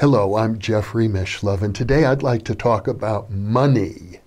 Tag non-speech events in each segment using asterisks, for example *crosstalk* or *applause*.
Hello, I'm Jeffrey Mishlove, and today I'd like to talk about money.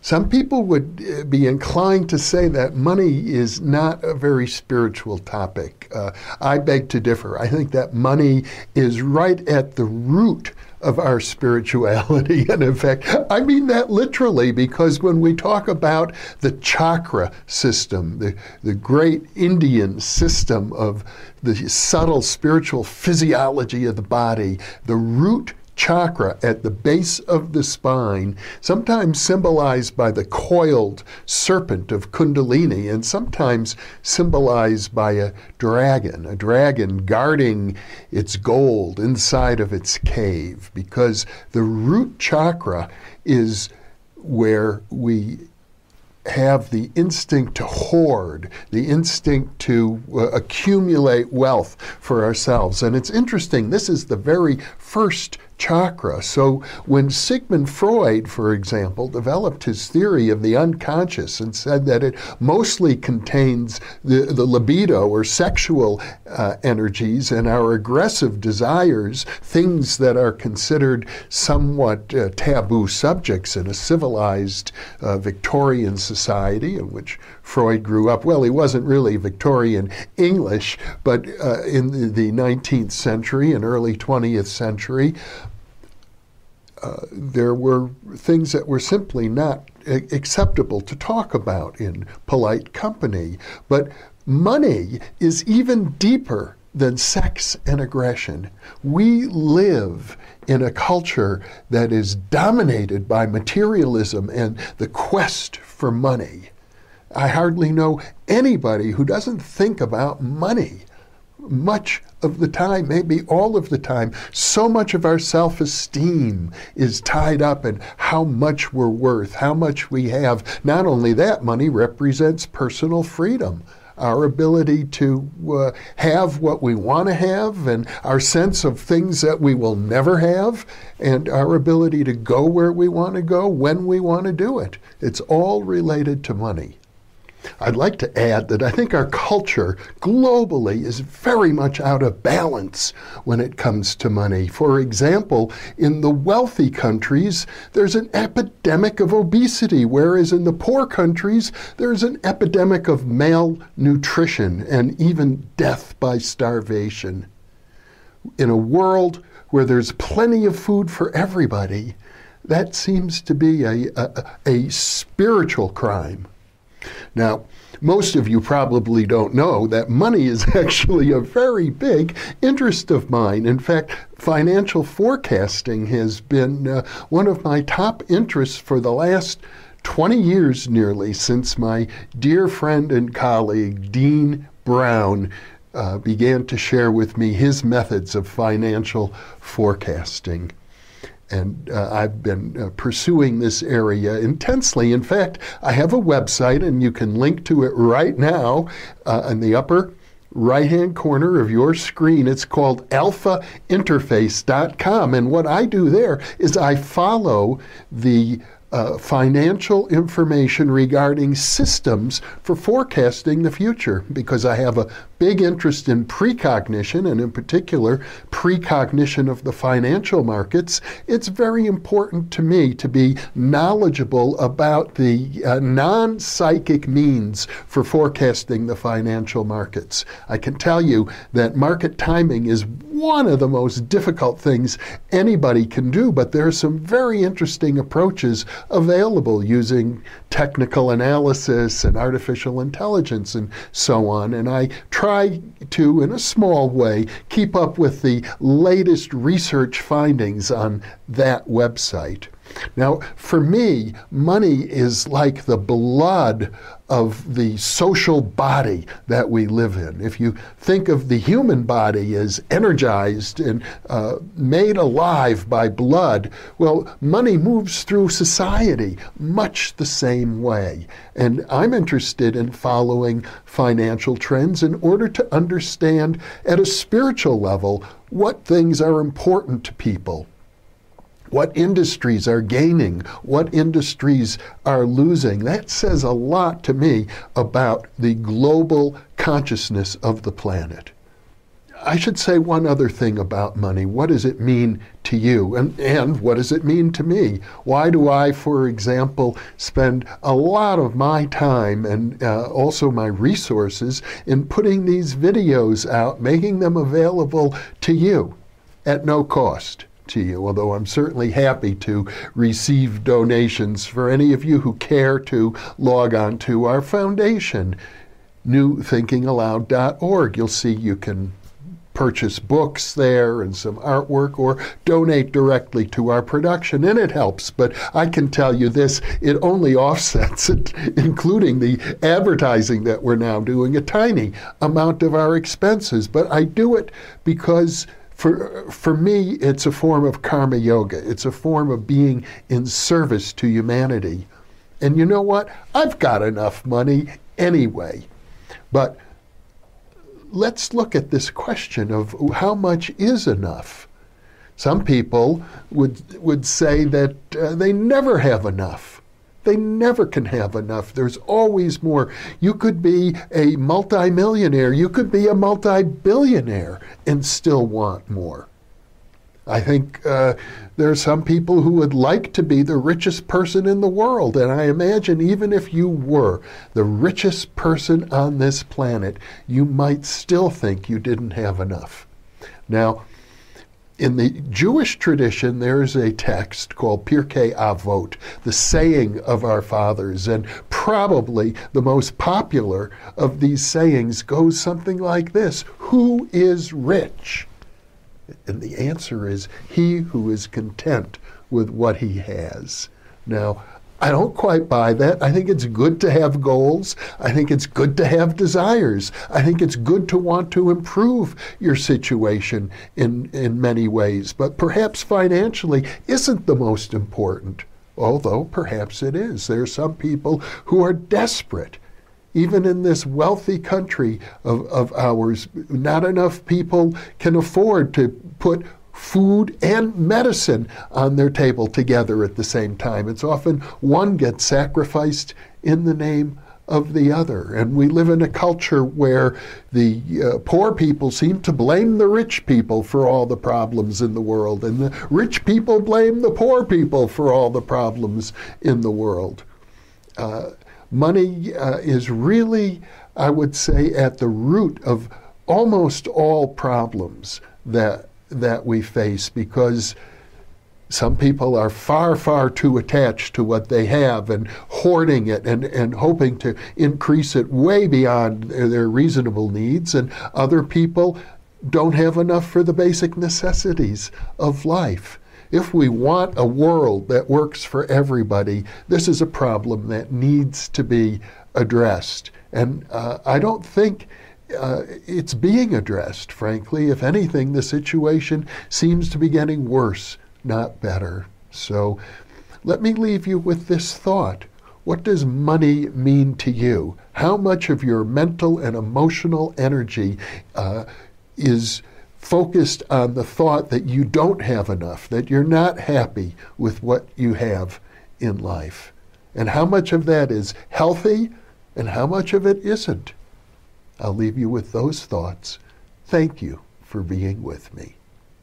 Some people would uh, be inclined to say that money is not a very spiritual topic. Uh, I beg to differ. I think that money is right at the root of our spirituality. And *laughs* in fact, I mean that literally because when we talk about the chakra system, the, the great Indian system of the subtle spiritual physiology of the body, the root chakra at the base of the spine, sometimes symbolized by the coiled serpent of Kundalini, and sometimes symbolized by a dragon, a dragon guarding its gold inside of its cave, because the root chakra is where we have the instinct to hoard, the instinct to uh, accumulate wealth for ourselves. And it's interesting, this is the very first chakra. So when Sigmund Freud, for example, developed his theory of the unconscious and said that it mostly contains the, the libido or sexual uh, energies and our aggressive desires, things that are considered somewhat uh, taboo subjects in a civilized uh, Victorian society in which Freud grew up. Well, he wasn't really Victorian English, but uh, in the 19th century and early 20th century, uh, there were things that were simply not acceptable to talk about in polite company. But money is even deeper than sex and aggression. We live in a culture that is dominated by materialism and the quest for money. I hardly know anybody who doesn't think about money much of the time, maybe all of the time, so much of our self esteem is tied up in how much we're worth, how much we have. Not only that, money represents personal freedom. Our ability to uh, have what we want to have, and our sense of things that we will never have, and our ability to go where we want to go when we want to do it. It's all related to money. I'd like to add that I think our culture globally is very much out of balance when it comes to money. For example, in the wealthy countries, there's an epidemic of obesity, whereas in the poor countries, there's an epidemic of malnutrition and even death by starvation. In a world where there's plenty of food for everybody, that seems to be a, a, a spiritual crime. Now, most of you probably don't know that money is *laughs* actually a very big interest of mine. In fact, financial forecasting has been uh, one of my top interests for the last 20 years nearly since my dear friend and colleague, Dean Brown, uh, began to share with me his methods of financial forecasting. And uh, I've been uh, pursuing this area intensely. In fact, I have a website, and you can link to it right now uh, in the upper right hand corner of your screen. It's called alphainterface.com. And what I do there is I follow the uh, financial information regarding systems for forecasting the future because I have a big interest in precognition and, in particular, precognition of the financial markets. It's very important to me to be knowledgeable about the uh, non psychic means for forecasting the financial markets. I can tell you that market timing is one of the most difficult things anybody can do, but there are some very interesting approaches available using technical analysis and artificial intelligence and so on. And I try to, in a small way, keep up with the latest research findings on that website. Now, for me, money is like the blood of the social body that we live in. If you think of the human body as energized and uh, made alive by blood, well, money moves through society much the same way. And I'm interested in following financial trends in order to understand at a spiritual level what things are important to people what industries are gaining, what industries are losing. That says a lot to me about the global consciousness of the planet. I should say one other thing about money. What does it mean to you? And, and what does it mean to me? Why do I, for example, spend a lot of my time and uh, also my resources in putting these videos out, making them available to you at no cost? To you, although I'm certainly happy to receive donations for any of you who care to log on to our foundation, newthinkingallowed.org. You'll see you can purchase books there and some artwork or donate directly to our production, and it helps. But I can tell you this it only offsets it, including the advertising that we're now doing, a tiny amount of our expenses. But I do it because for, for me, it's a form of karma yoga. It's a form of being in service to humanity. And you know what? I've got enough money anyway. But let's look at this question of how much is enough. Some people would, would say that uh, they never have enough. They never can have enough. There's always more. You could be a multimillionaire, you could be a multi billionaire and still want more. I think uh, there are some people who would like to be the richest person in the world. And I imagine even if you were the richest person on this planet, you might still think you didn't have enough. Now, in the Jewish tradition, there is a text called Pirkei Avot, the saying of our fathers, and probably the most popular of these sayings goes something like this Who is rich? And the answer is he who is content with what he has. Now, I don't quite buy that. I think it's good to have goals. I think it's good to have desires. I think it's good to want to improve your situation in, in many ways. But perhaps financially isn't the most important, although perhaps it is. There are some people who are desperate even in this wealthy country of, of ours, not enough people can afford to put food and medicine on their table together at the same time. It's often one gets sacrificed in the name of the other. And we live in a culture where the uh, poor people seem to blame the rich people for all the problems in the world, and the rich people blame the poor people for all the problems in the world. Uh, money uh, is really, I would say, at the root of almost all problems that that we face because some people are far, far too attached to what they have and hoarding it and, and hoping to increase it way beyond their, their reasonable needs. And other people don't have enough for the basic necessities of life. If we want a world that works for everybody, this is a problem that needs to be addressed. And uh, I don't think uh, it's being addressed, frankly. If anything, the situation seems to be getting worse, not better. So let me leave you with this thought. What does money mean to you? How much of your mental and emotional energy uh, is focused on the thought that you don't have enough, that you're not happy with what you have in life. And how much of that is healthy and how much of it isn't. I'll leave you with those thoughts. Thank you for being with me.